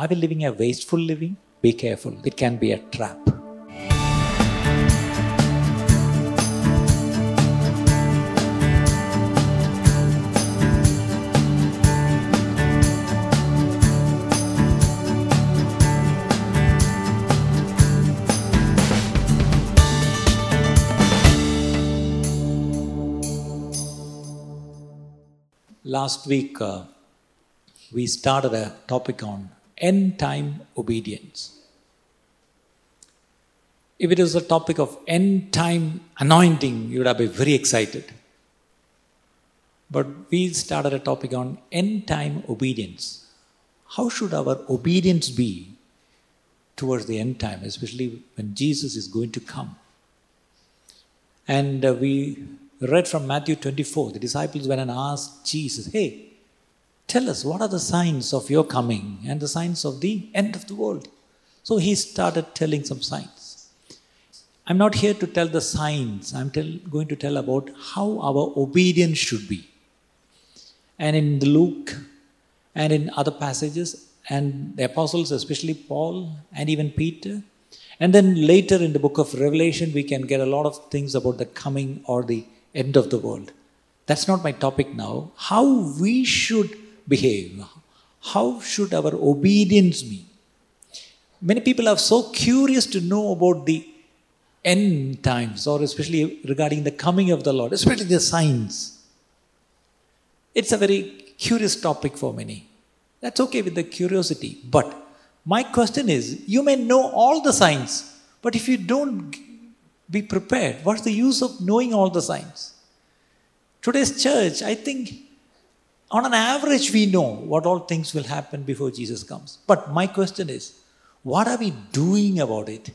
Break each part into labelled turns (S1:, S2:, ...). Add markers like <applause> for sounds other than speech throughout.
S1: Are we living a wasteful living? Be careful, it can be a trap. Last week, uh, we started a topic on end time obedience. If it was a topic of end time anointing, you would have been very excited. But we started a topic on end time obedience. How should our obedience be towards the end time, especially when Jesus is going to come? And uh, we read from Matthew 24. The disciples went and asked Jesus, Hey, tell us what are the signs of your coming and the signs of the end of the world? So he started telling some signs. I'm not here to tell the signs, I'm tell, going to tell about how our obedience should be. And in the Luke and in other passages, and the apostles, especially Paul and even Peter, and then later in the book of Revelation, we can get a lot of things about the coming or the end of the world. That's not my topic now. How we should behave. How should our obedience be? Many people are so curious to know about the end times, or especially regarding the coming of the Lord, especially the signs. It's a very curious topic for many. That's okay with the curiosity. But my question is you may know all the signs, but if you don't be prepared. What's the use of knowing all the signs? Today's church, I think, on an average, we know what all things will happen before Jesus comes. But my question is, what are we doing about it?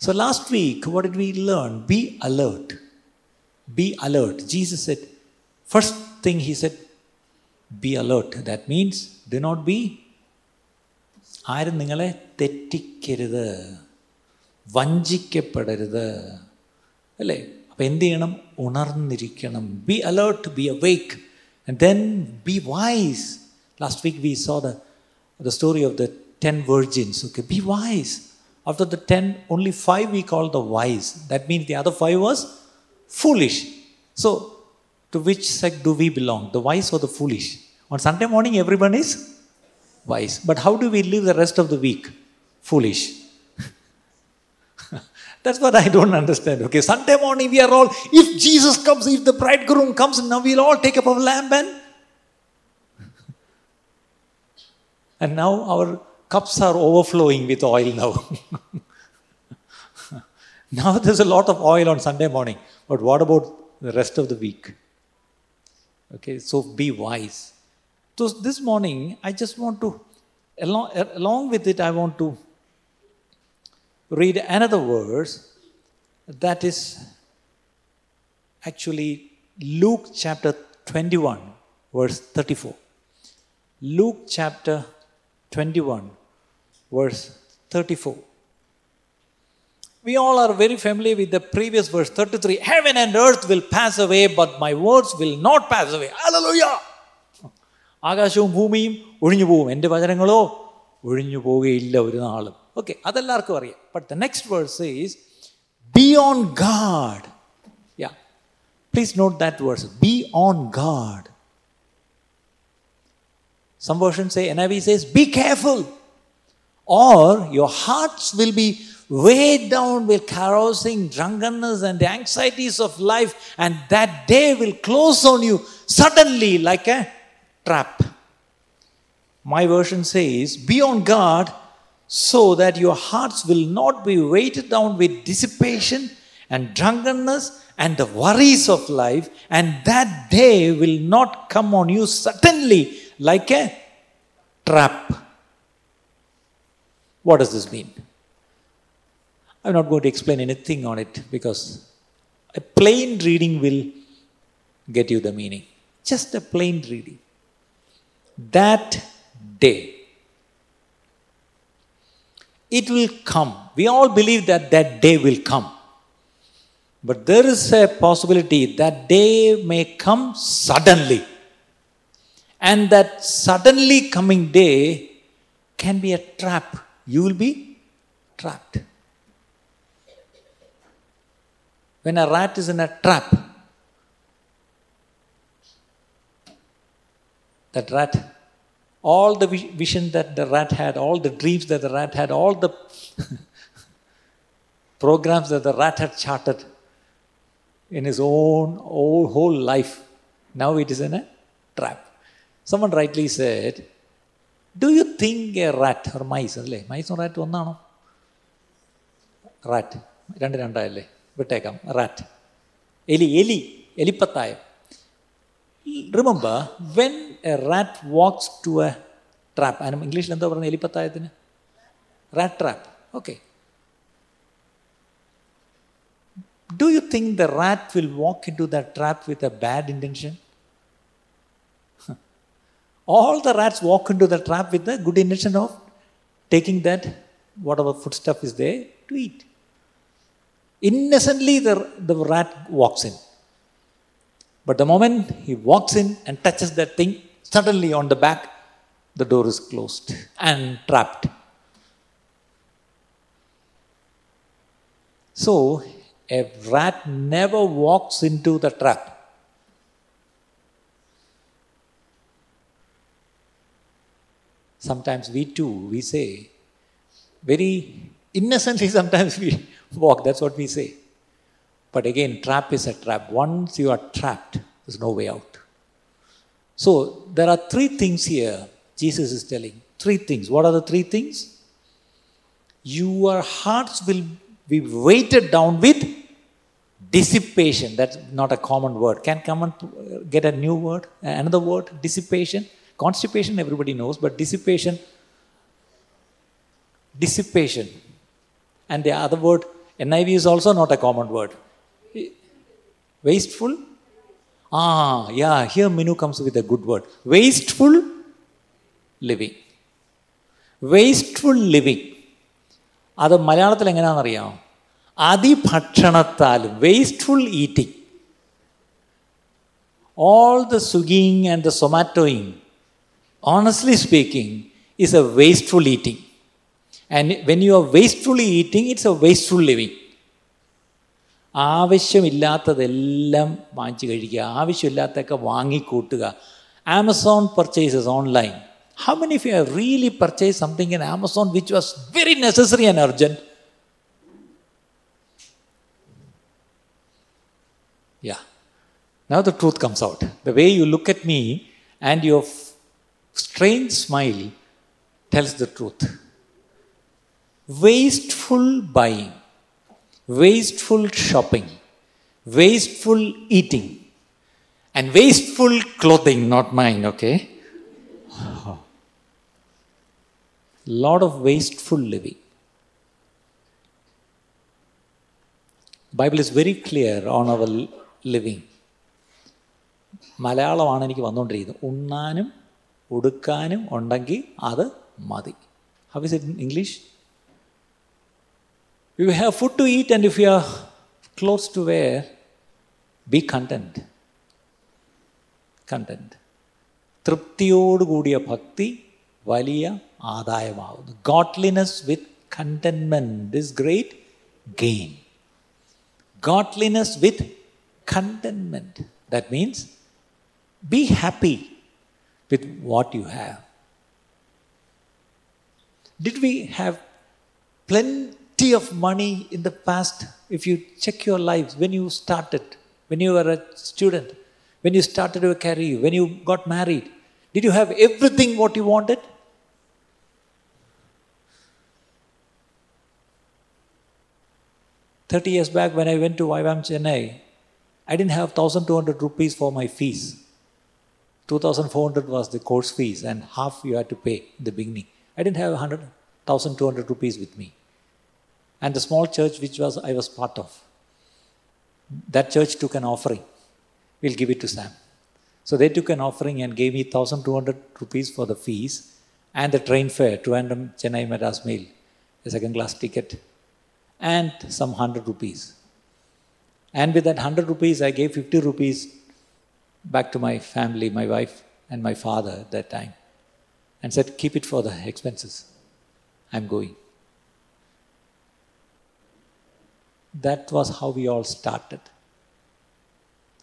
S1: So last week, what did we learn? Be alert. Be alert. Jesus said, first thing he said, be alert. That means, do not be ആരും നിങ്ങളെ തെറ്റിക്കരുത് വഞ്ചിക്കപ്പെടരുത് അല്ലേ അപ്പം എന്ത് ചെയ്യണം ഉണർന്നിരിക്കണം be alert B A and then be wise. Last week we saw the, the story of the ten virgins. Okay, be wise. After the ten, only five we call the wise. That means the other five was foolish. So, to which sect do we belong? The wise or the foolish? On Sunday morning, everyone is wise. But how do we live the rest of the week? Foolish. That's what I don't understand. Okay, Sunday morning we are all, if Jesus comes, if the bridegroom comes, now we'll all take up our lamp and <laughs> and now our cups are overflowing with oil now. <laughs> now there's a lot of oil on Sunday morning, but what about the rest of the week? Okay, so be wise. So this morning, I just want to, along, along with it, I want to read another verse that is actually Luke chapter 21, verse 34. Luke chapter 21, verse 34. We all are very familiar with the previous verse 33 Heaven and earth will pass away, but my words will not pass away. Hallelujah! ആകാശവും ഭൂമിയും ഒഴിഞ്ഞു പോകും എൻ്റെ വചനങ്ങളോ ഒഴിഞ്ഞു പോവുകയില്ല ഒരു നാളും okay അതെല്ലാവർക്കും അറിയാം but the next verse is be on guard yeah please note that verse be on God Some versions say, NIV says, be careful, or your hearts will be weighed down with carousing, drunkenness, and the anxieties of life, and that day will close on you suddenly like a trap. My version says, Be on guard so that your hearts will not be weighted down with dissipation and drunkenness and the worries of life, and that day will not come on you suddenly like a trap. What does this mean? I'm not going to explain anything on it because a plain reading will get you the meaning. Just a plain reading. That day, it will come. We all believe that that day will come. But there is a possibility that day may come suddenly. And that suddenly coming day can be a trap. You will be trapped. When a rat is in a trap, that rat, all the vision that the rat had, all the dreams that the rat had, all the <laughs> programs that the rat had charted in his own whole life, now it is in a trap. Someone rightly said, Do you think a rat or mice, അല്ലേ മൈസും rat ഒന്നാണോ rat രണ്ട് രണ്ടായല്ലേ വിട്ടേക്കാം rat എലി എലി എലിപ്പത്തായം remember when A rat walks to a trap അതിന് ഇംഗ്ലീഷിൽ എന്താ പറയുന്നത് എലിപ്പത്തായത്തിന് rat trap okay Do you think the rat will walk into that trap with a bad intention? <laughs> All the rats walk into the trap with the good intention of taking that, whatever foodstuff is there, to eat. Innocently, the, the rat walks in. But the moment he walks in and touches that thing, suddenly on the back, the door is closed and trapped. So, a rat never walks into the trap. Sometimes we too, we say, very innocently, <laughs> sometimes we walk, that's what we say. But again, trap is a trap. Once you are trapped, there's no way out. So, there are three things here Jesus is telling. Three things. What are the three things? Your hearts will be weighted down with dissipation. That's not a common word. Can come and get a new word? Another word? Dissipation. Constipation, everybody knows, but dissipation. Dissipation. And the other word, NIV is also not a common word. Wasteful? Ah, yeah, here Minu comes with a good word. Wasteful living. Wasteful living അത് മലയാളത്തിൽ എങ്ങനെയാണെന്നറിയാമോ അതിഭക്ഷണത്താലും wasteful eating all the swiggying and the somatoing, honestly speaking, is a wasteful eating. And when you are wastefully eating, it's a wasteful living. ആവശ്യമില്ലാത്തതെല്ലാം വാങ്ങിച്ചു കഴിക്കുക ആവശ്യമില്ലാത്തൊക്കെ വാങ്ങിക്കൂട്ടുക Amazon purchases online how many if you have really purchase something in Amazon which was very necessary and urgent Yeah. Now the truth comes out. The way you look at me and your strange smile tells the truth. Wasteful buying, wasteful shopping, wasteful eating, and wasteful clothing, not mine, okay? <laughs> Lot of wasteful living. Bible is very clear on our living. മലയാളമാണ് എനിക്ക് വന്നുകൊണ്ടിരിക്കുന്നത് ഉണ്ണാനും ഉടുക്കാനും ഉണ്ടെങ്കിൽ അത് മതി how is it in English you have food to eat and if you are close to wear B content content തൃപ്തിയോടുകൂടിയ ഭക്തി വലിയ ആദായമാകുന്നു godliness with containment is great gain godliness with contentment. That means be happy with what you have. Did we have Plenty of money in the past? If you check your lives, when you started, when you were a student, when you started your career, when you got married, did you have everything what you wanted? Thirty years back, when I went to IVAM Chennai, I didn't have 1,200 rupees for my fees. 2,400 was the course fees, and half you had to pay in the beginning. I didn't have 1,200 rupees with me. And the small church which was I was part of, that church took an offering. We'll give it to Sam. So they took an offering and gave me 1,200 rupees for the fees and the train fare to Andam Chennai Madras Mail, a second class ticket, and some 100 rupees. And with that 100 rupees, I gave 50 rupees back to my family, my wife, and my father at that time, and said, Keep it for the expenses. I'm going. That was how we all started.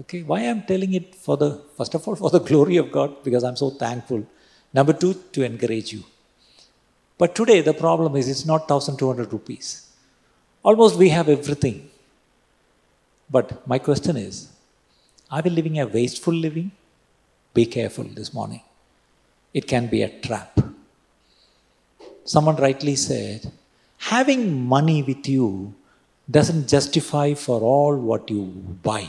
S1: Okay, why I'm telling it for the, first of all, for the glory of God, because I'm so thankful. Number two, to encourage you. But today, the problem is it's not 1200 rupees. Almost we have everything. But my question is are we living a wasteful living? Be careful this morning. It can be a trap. Someone rightly said, having money with you doesn't justify for all what you buy.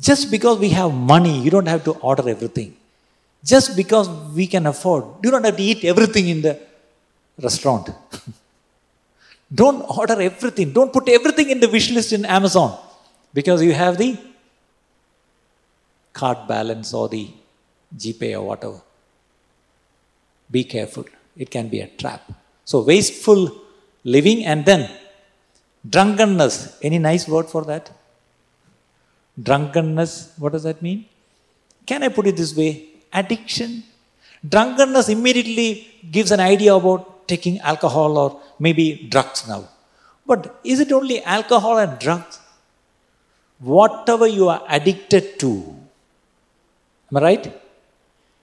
S1: Just because we have money, you don't have to order everything. Just because we can afford, you don't have to eat everything in the restaurant. <laughs> don't order everything. Don't put everything in the wish list in Amazon because you have the card balance or the GPay or whatever. Be careful. It can be a trap. So, wasteful living and then drunkenness. Any nice word for that? Drunkenness, what does that mean? Can I put it this way? Addiction. Drunkenness immediately gives an idea about taking alcohol or maybe drugs now. But is it only alcohol and drugs? Whatever you are addicted to. Am I right?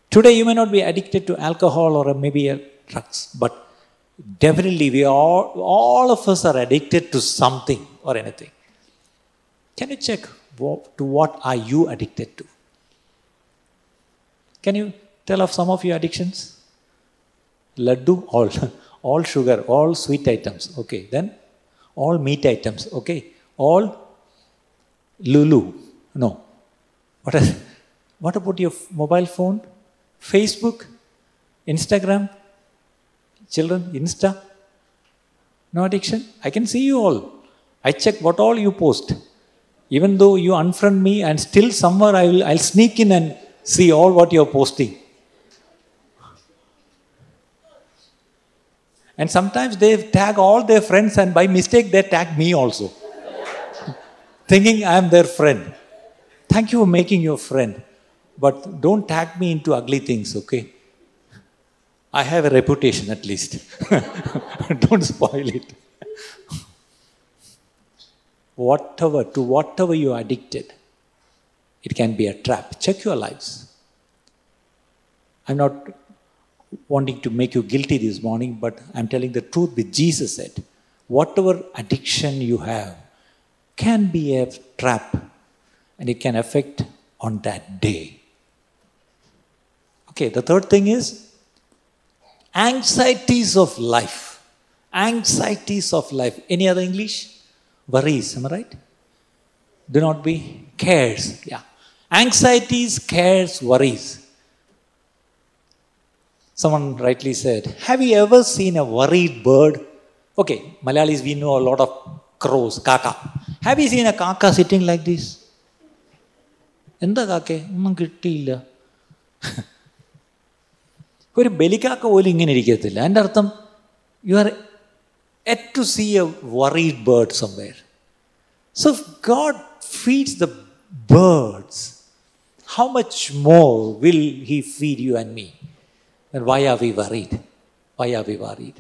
S1: Today you may not be addicted to alcohol or maybe drugs, but definitely we all, all of us are addicted to something or anything. Can you check to what are you addicted to? Can you tell of some of your addictions? Laddu, all, <laughs> all sugar, all sweet items. Okay, then all meat items. Okay, all lulu. No. What, is, <laughs> what about your mobile phone? Facebook, Instagram, children, Insta. No addiction. I can see you all. I check what all you post. Even though you unfriend me, and still somewhere I will I'll sneak in and see all what you're posting. And sometimes they tag all their friends, and by mistake they tag me also, <laughs> thinking I'm their friend. Thank you for making your friend. But don't tag me into ugly things, okay? I have a reputation at least. <laughs> don't spoil it. whatever, to whatever you are addicted, it can be a trap. Check your lives. I'm not wanting to make you guilty this morning, but I'm telling the truth with Jesus said. Whatever addiction you have can be a trap and it can affect on that day. Okay, the third thing is anxieties of life. Anxieties of life. Any other English? Worries, am I right? Do not be cares. Yeah. Anxieties, cares, worries. Someone rightly said, Have you ever seen a worried bird? Okay, Malayalis, we know a lot of crows, kaka. Have you seen a kaka sitting like this? എന്താ കാക്കേ ഒന്നും കിട്ടിയില്ല <laughs> ഒരു ബലിക്കാക്ക പോലും ഇങ്ങനെ ഇരിക്കത്തില്ല അതിൻ്റെ അർത്ഥം you are yet to see a worried bird somewhere so God feeds the birds how much more will He feed you and me? And why are we worried? Why are we worried?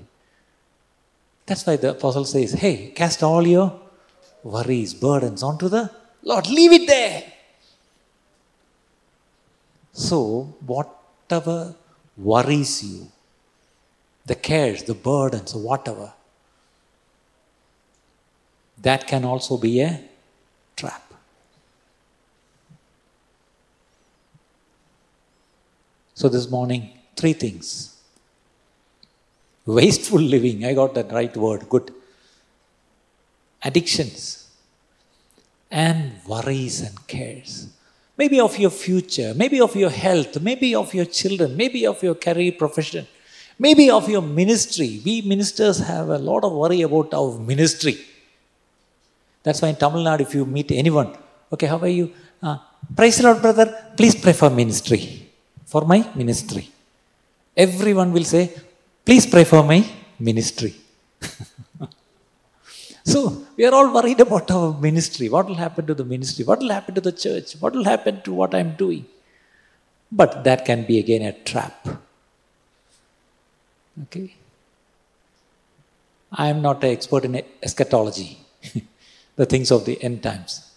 S1: That's why the apostle says, Hey, cast all your worries, burdens onto the Lord. Leave it there. So, whatever worries you, the cares, the burdens, whatever, that can also be a trap. So, this morning, three things. Wasteful living, I got that right word, good. Addictions and worries and cares maybe of your future, maybe of your health, maybe of your children, maybe of your career profession, maybe of your ministry. We ministers have a lot of worry about our ministry. That's why in Tamil Nadu, if you meet anyone, okay, how are you? Uh, praise Lord, brother. Please pray for ministry, for my ministry. Everyone will say, please pray for my ministry. <laughs> So we are all worried about our ministry. What will happen to the ministry? What will happen to the church? What will happen to what I'm doing? But that can be again a trap. Okay? I am not an expert in eschatology, <laughs> the things of the end times.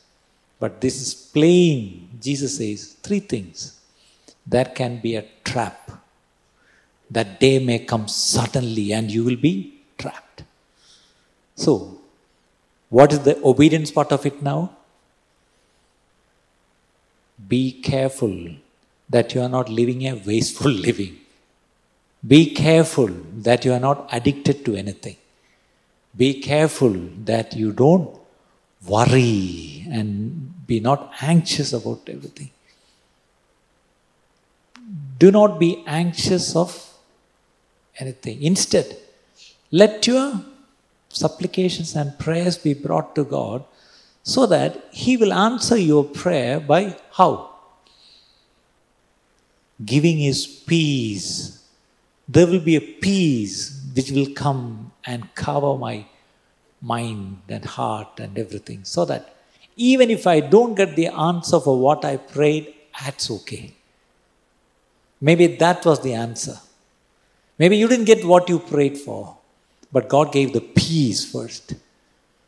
S1: But this is plain. Jesus says three things. There can be a trap. That day may come suddenly and you will be trapped. So, what is the obedience part of it now? Be careful that you are not living a wasteful <laughs> living. Be careful that you are not addicted to anything. Be careful that you don't worry and be not anxious about everything. Do not be anxious of anything. Instead, let your supplications and prayers be brought to God so that He will answer your prayer by how? Giving His peace. There will be a peace which will come and cover my mind and heart and everything so that even if I don't get the answer for what I prayed, that's okay. Maybe that was the answer. Maybe you didn't get what you prayed for, but God gave the peace first.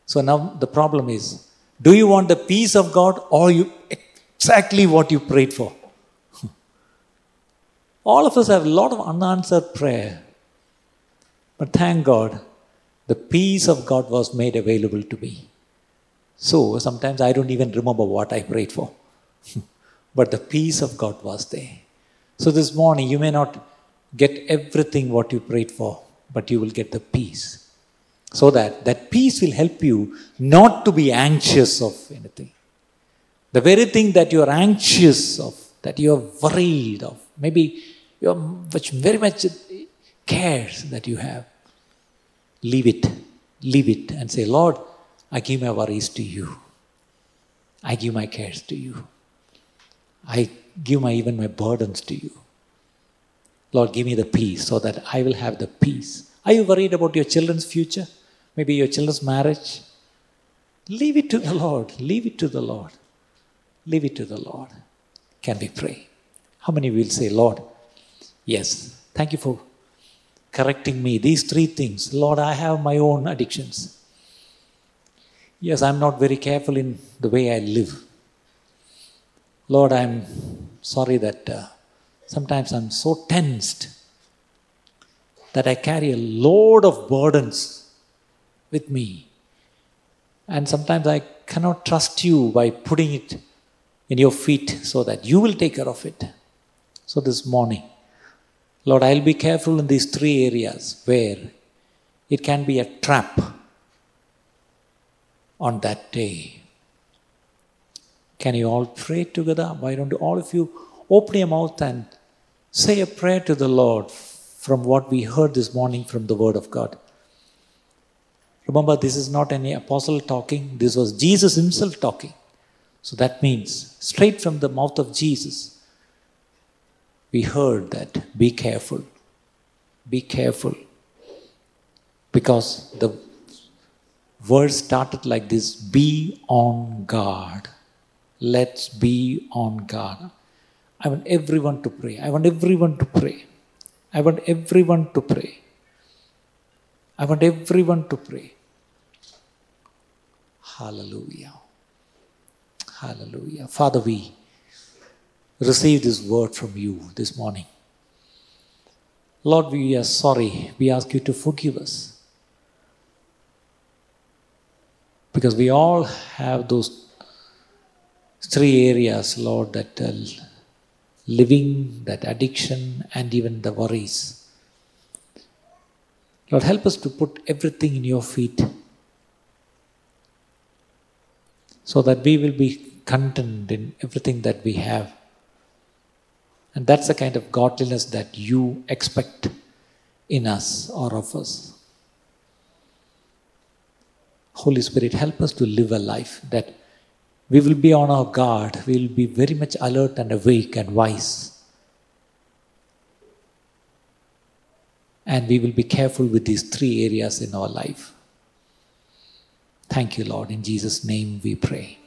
S1: So now the problem is do you want the peace of God or you exactly what you prayed for? <laughs> All of us have a lot of unanswered prayer. But thank God, the peace of God was made available to me. So sometimes I don't even remember what I prayed for. <laughs> but the peace of God was there. So this morning, you may not get everything what you prayed for, but you will get the peace. So that that peace will help you not to be anxious of anything. The very thing that you are anxious of, that you are worried of, maybe you are much, very much cares that you have, leave it, leave it, and say, Lord, I give my worries to you. I give my cares to you. I give my even my burdens to you. Lord, give me the peace so that I will have the peace. Are you worried about your children's future? Maybe your children's marriage? Leave it to the Lord. Leave it to the Lord. Leave it to the Lord. Can we pray? How many will say, Lord, yes, thank you for correcting me. These three things. Lord, I have my own addictions. Yes, I'm not very careful in the way I live. Lord, I'm sorry that uh, sometimes I'm so tensed that I carry a load of burdens with me. And sometimes I cannot trust you by putting it in your feet so that you will take care of it. So this morning, Lord, I'll be careful in these three areas where it can be a trap on that day. Can you all pray together? Why don't all of you open your mouth and say a prayer to the Lord from what we heard this morning from the Word of God? Remember, this is not any apostle talking, this was Jesus Himself talking. So that means straight from the mouth of Jesus, we heard that be careful, be careful. Because the verse started like this be on guard. Let's be on guard. I want everyone to pray. I want everyone to pray. I want everyone to pray. I want everyone to pray. Hallelujah. Hallelujah. Father, we receive this word from you this morning. Lord, we are sorry. We ask you to forgive us. Because we all have those three areas, Lord, that uh, living, that addiction, and even the worries. Lord, help us to put everything in your feet so that we will be content in everything that we have. And that's the kind of godliness that you expect in us or of us. Holy Spirit, help us to live a life that we will be on our guard, we will be very much alert and awake and wise. And we will be careful with these three areas in our life. Thank you, Lord. In Jesus' name we pray.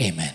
S1: Amen.